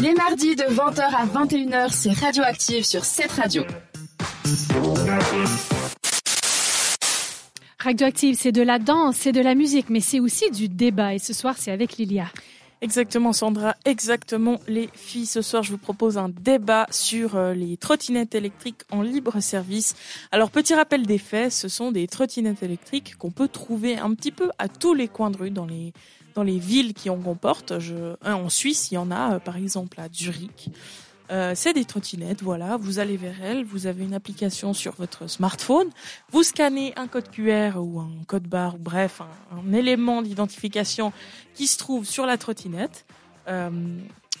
Les mardis de 20h à 21h, c'est Radioactive sur cette radio. Radioactive, c'est de la danse, c'est de la musique, mais c'est aussi du débat. Et ce soir, c'est avec Lilia. Exactement, Sandra. Exactement, les filles. Ce soir, je vous propose un débat sur euh, les trottinettes électriques en libre service. Alors, petit rappel des faits, ce sont des trottinettes électriques qu'on peut trouver un petit peu à tous les coins de rue dans les dans les villes qui en comportent. En Suisse, il y en a, euh, par exemple, à Zurich. Euh, c'est des trottinettes, voilà. Vous allez vers elles, vous avez une application sur votre smartphone, vous scannez un code QR ou un code barre, bref, un, élément d'identification qui se trouve sur la trottinette. Euh,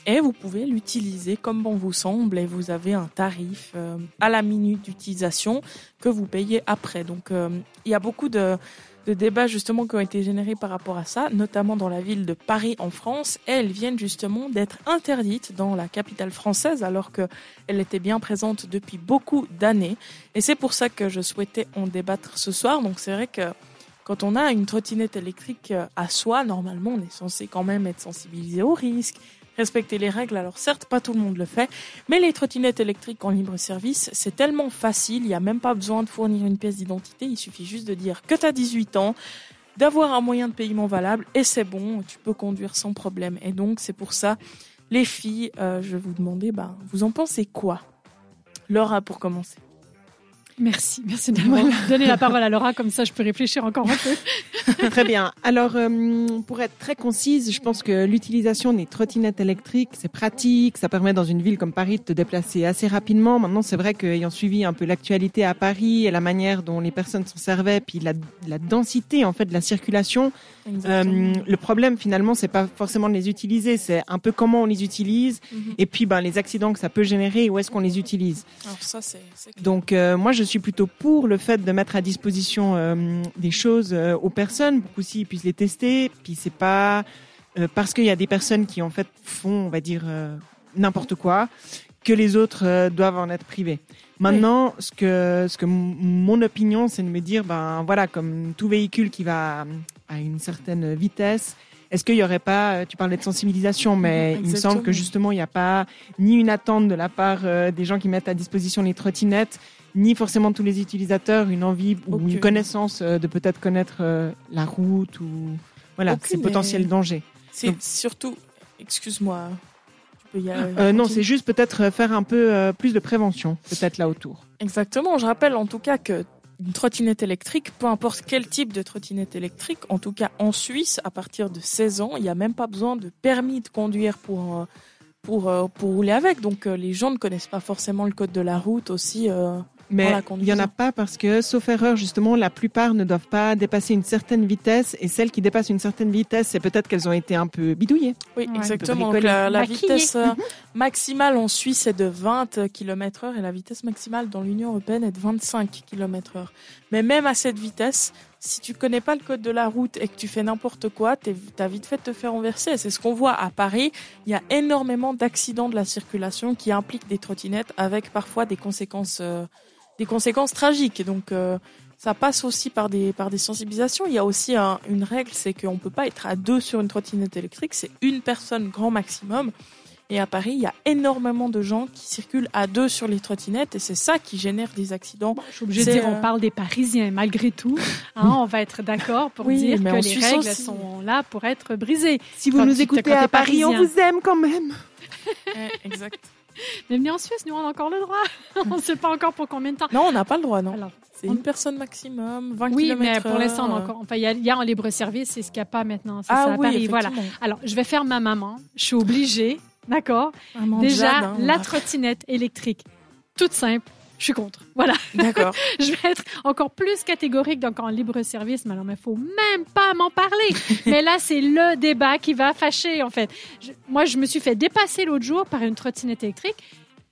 et vous pouvez l'utiliser comme bon vous semble et vous avez un tarif à la minute d'utilisation que vous payez après. Donc il y a beaucoup de de débats justement qui ont été générés par rapport à ça, notamment dans la ville de Paris en France. elles viennent justement d'être interdites dans la capitale française alors qu'elles étaient bien présentes depuis beaucoup d'années. Et c'est pour ça que je souhaitais en débattre ce soir. Donc c'est vrai que quand on a une trottinette électrique à soi, normalement on est censé quand même être sensibilisé au risque, respecter les règles. Alors certes, pas tout le monde le fait, mais les trottinettes électriques en libre service, c'est tellement facile, il n'y a même pas besoin de fournir une pièce d'identité, il suffit juste de dire que tu as 18 ans, d'avoir un moyen de paiement valable, et c'est bon, tu peux conduire sans problème. Et donc c'est pour ça, les filles, euh, je vais vous demander, bah, vous en pensez quoi? Laura, pour commencer. Merci, merci d'avoir donné la parole à Laura, comme ça je peux réfléchir encore un peu. très bien. Alors, euh, pour être très concise, je pense que l'utilisation des trottinettes électriques, c'est pratique, ça permet dans une ville comme Paris de te déplacer assez rapidement. Maintenant, c'est vrai qu'ayant suivi un peu l'actualité à Paris et la manière dont les personnes s'en servaient, puis la, la, densité en fait de la circulation, euh, le problème finalement, c'est pas forcément de les utiliser, c'est un peu comment on les utilise mhm. et puis ben, les accidents que ça peut générer, où est-ce qu'on les utilise. Alors ça, c'est. Donc, euh, moi, je je suis plutôt pour le fait de mettre à disposition euh, des choses euh, aux personnes pour qu'aussi puissent les tester. Puis c'est pas euh, parce qu'il y a des personnes qui en fait font, on va dire n'importe quoi, que les autres doivent en être privés. Maintenant, ce que ce que mon opinion, c'est de me dire, ben voilà, comme tout véhicule qui va à une certaine vitesse. Est-ce qu'il n'y aurait pas, tu parlais de sensibilisation, mais il me semble que justement, il n'y a pas ni une attente de la part des gens qui mettent à disposition les trottinettes, ni forcément tous les utilisateurs une envie ou une connaissance euh, de peut-être connaître euh, la route ou voilà ces potentiels dangers. C'est surtout, excuse-moi. Euh, non, c'est juste peut-être faire un peu plus de prévention, peut-être là autour. Exactement. Je rappelle en tout cas que une trottinette électrique, peu importe quel type de trottinette électrique, en tout cas en Suisse, à partir de 16 ans, il n'y a même pas besoin de permis de conduire pour pour pour rouler avec. Donc les gens ne connaissent pas forcément le code de la route aussi. Mais il n'y en a pas parce que, sauf erreur, justement, la plupart ne doivent pas dépasser une certaine vitesse. Et celles qui dépassent une certaine vitesse, c'est peut-être qu'elles ont été un peu bidouillées. Oui, exactement. la, vitesse euh, maximale en Suisse est de 20 km heure et la vitesse maximale dans l'Union européenne est de 25 km heure. Mais même à cette vitesse, si tu connais pas le code de la route et que tu fais n'importe quoi, tu as vite fait de te faire renverser. C'est ce qu'on voit à Paris. Il y a énormément d'accidents de la circulation qui impliquent des trottinettes avec parfois des conséquences euh, des conséquences tragiques. Donc euh, ça passe aussi par des par des sensibilisations. Il y a aussi une règle, c'est qu'on peut pas être à deux sur une trottinette électrique. C'est une personne grand maximum. Et à Paris, il y a énormément de gens qui circulent à deux sur les trottinettes et c'est ça qui génère des accidents. je suis obligée de dire, on parle des Parisiens malgré tout. Hein, on va être d'accord pour dire que les règles sont là pour être brisées. Si vous nous écoutez à Paris, on vous aime quand même. exact. Bienvenue en Suisse, nous on a encore le droit. on ne sait pas encore pour combien de temps. Non, on n'a pas le droit, non. c'est une personne maximum, 20 oui, km. Oui, mais pour l'instant, encore. Enfin, il y, a en libre service, c'est ce qu'il n'y a pas maintenant. C'est ah, ça à Paris. Voilà. Alors, je vais faire ma maman. Je suis obligée, d'accord? Déjà, hein, la trottinette électrique, toute simple je suis contre. Voilà. D'accord. je vais être encore plus catégorique donc en libre service, mais alors il faut même pas m'en parler. mais là, c'est le débat qui va fâcher en fait. moi, je me suis fait dépasser l'autre jour par une trottinette électrique.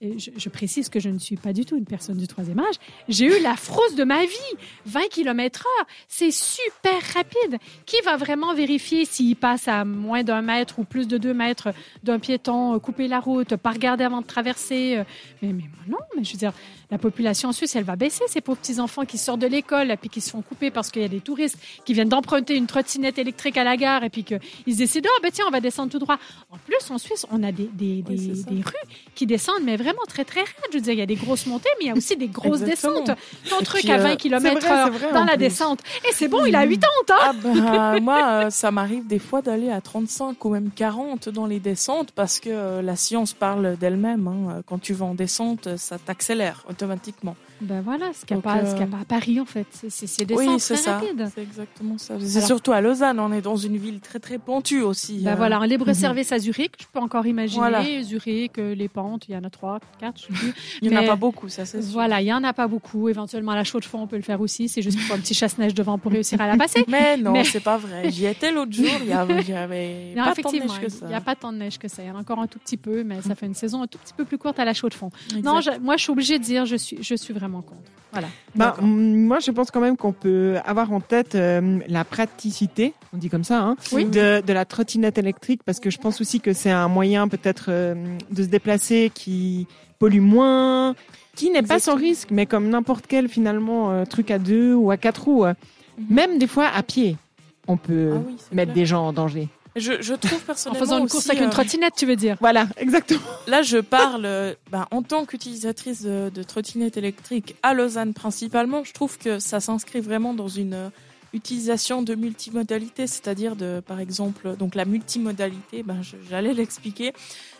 Je, précise que je ne suis pas du tout une personne du troisième âge, j'ai eu la frousse de ma vie. 20 km heure, c'est super rapide. Qui va vraiment vérifier s'il passe à moins d'un mètre ou plus de deux mètres d'un piéton, couper la route, pas regarder avant de traverser? Euh, mais, mais non, mais je veux dire, la population suisse, elle va baisser. Ces pauvres petits-enfants qui sortent de l'école et puis qui se font couper parce qu'il y a des touristes qui viennent d'emprunter une trottinette électrique à la gare et puis qu'ils décident, oh, ben tiens, on va descendre tout droit. En plus, en Suisse, on a des, des, des, rues qui descendent, mais vraiment très, très raides. Je veux dire, il y a des grosses montées, mais il y a aussi des grosses descentes. Ton truc à 20 km heure dans la descente. Et c'est bon, il a 80 ans, hein? Ah ben, moi, euh, ça m'arrive des fois d'aller à 35 ou même 40 dans les descentes parce que euh, la science parle d'elle-même. Hein. Quand tu vas en descente, ça t'accélère automatiquement. Ben voilà, ce qu'il n'y a, pas, a, pas à Paris en fait. C'est des oui, très ça. C'est exactement ça. C'est surtout à Lausanne, on est dans une ville très très pentue aussi. Ben voilà, un libre-service mhm. à Zurich, je peux encore imaginer. Zurich, euh, les pentes, il y en a trois, quatre, je sais plus. il n'y en a pas beaucoup, ça c'est Voilà, il n'y en a pas beaucoup. Éventuellement, à la chaux de fond, on peut le faire aussi. C'est juste qu'il faut un petit chasse-neige devant pour réussir à la passer. Mais non, c'est pas vrai. J'y étais l'autre jour, il y avait pas tant de neige que ça. Il n'y a pas tant de neige que ça. Il y en a encore un tout petit peu, mais ça fait une saison un tout petit peu plus courte à la chaux de fond. Non, moi je suis obligée de dire, je suis, je suis vraiment contre. Voilà. Bah, moi, je pense quand même qu'on peut avoir en tête euh, la praticité, on dit comme ça, hein, de, de, la trottinette électrique, parce que je pense aussi que c'est un moyen peut-être euh, de se déplacer qui pollue moins, qui n'est pas sans risque, mais comme n'importe quel finalement euh, truc à deux ou à quatre roues, mhm. même des fois à pied, on peut ah mettre des gens en danger. Je, je, trouve personnellement. En faisant une course avec une euh, trottinette, tu veux dire Voilà, exactement. Là, je parle euh, ben, en tant qu'utilisatrice de, de trottinette électrique à Lausanne principalement. Je trouve que ça s'inscrit vraiment dans une euh, utilisation de multimodalité, c'est-à-dire de, par exemple, donc la multimodalité. Ben, j'allais l'expliquer.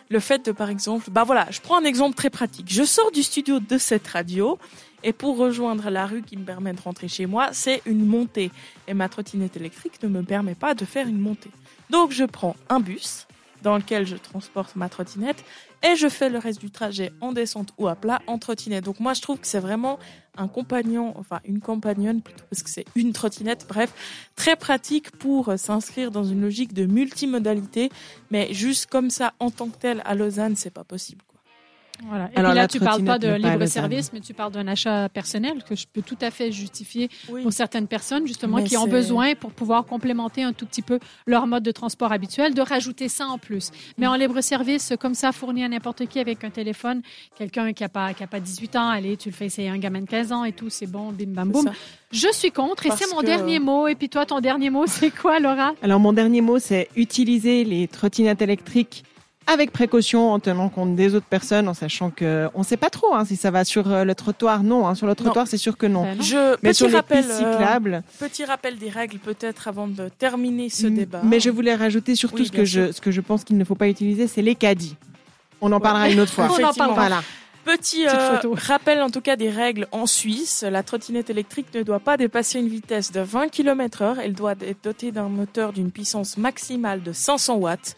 Le fait de, par exemple, ben voilà, je prends un exemple très pratique. Je sors du studio de cette radio et pour rejoindre la rue qui me permet de rentrer chez moi, c'est une montée. Et ma trottinette électrique ne me permet pas de faire une montée. Donc je prends un bus dans lequel je transporte ma trottinette et je fais le reste du trajet en descente ou à plat en trottinette. Donc moi je trouve que c'est vraiment un compagnon, enfin une compagnonne plutôt parce que c'est une trottinette, bref, très pratique pour s'inscrire dans une logique de multimodalité, mais juste comme ça en tant que tel à Lausanne, c'est pas possible. Voilà. Et puis là, tu parles pas de libre service, mais tu parles d'un achat personnel que je peux tout à fait justifier pour certaines personnes, justement, qui ont besoin pour pouvoir complémenter un tout petit peu leur mode de transport habituel, de rajouter ça en plus. Mais en libre service, comme ça, fourni à n'importe qui avec un téléphone, quelqu'un qui a pas, qui a pas 18 ans, allez, tu le fais essayer un gamin de 15 ans et tout, c'est bon, bim bam boum. Je suis contre et c'est mon dernier mot. Et puis toi, ton dernier mot, c'est quoi, Laura? Alors, mon dernier mot, c'est utiliser les trottinettes électriques avec précaution, en tenant compte des autres personnes, en sachant que on sait pas trop hein, si ça va sur euh, le trottoir. Non, hein, sur le trottoir, c'est sûr que non. Ben Je, mais sur les pistes euh, petit rappel des règles, peut-être avant de terminer ce débat. Mais je voulais rajouter surtout ce que je, ce que je pense qu'il ne faut pas utiliser, c'est les caddies. On en parlera une autre fois. on en parlera. Voilà. Petit euh, rappel en tout cas des règles en Suisse. La trottinette électrique ne doit pas dépasser une vitesse de 20 km heure. Elle doit être dotée d'un moteur d'une puissance maximale de 500 watts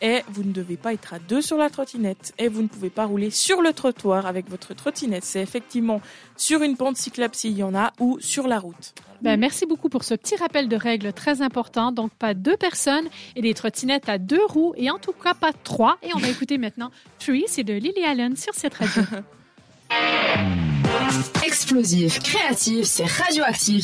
et vous ne devez pas être à deux sur la trottinette et vous ne pouvez pas rouler sur le trottoir avec votre trottinette. C'est effectivement sur une pente cyclable s'il y en a ou sur la route. Ben, merci beaucoup pour ce petit rappel de règles très important. Donc, pas deux personnes et des trottinettes à deux roues et en tout cas pas trois. Et on va écouter maintenant Three, c'est de Lily Allen sur cette radio. Explosif, créatif, c'est radioactif.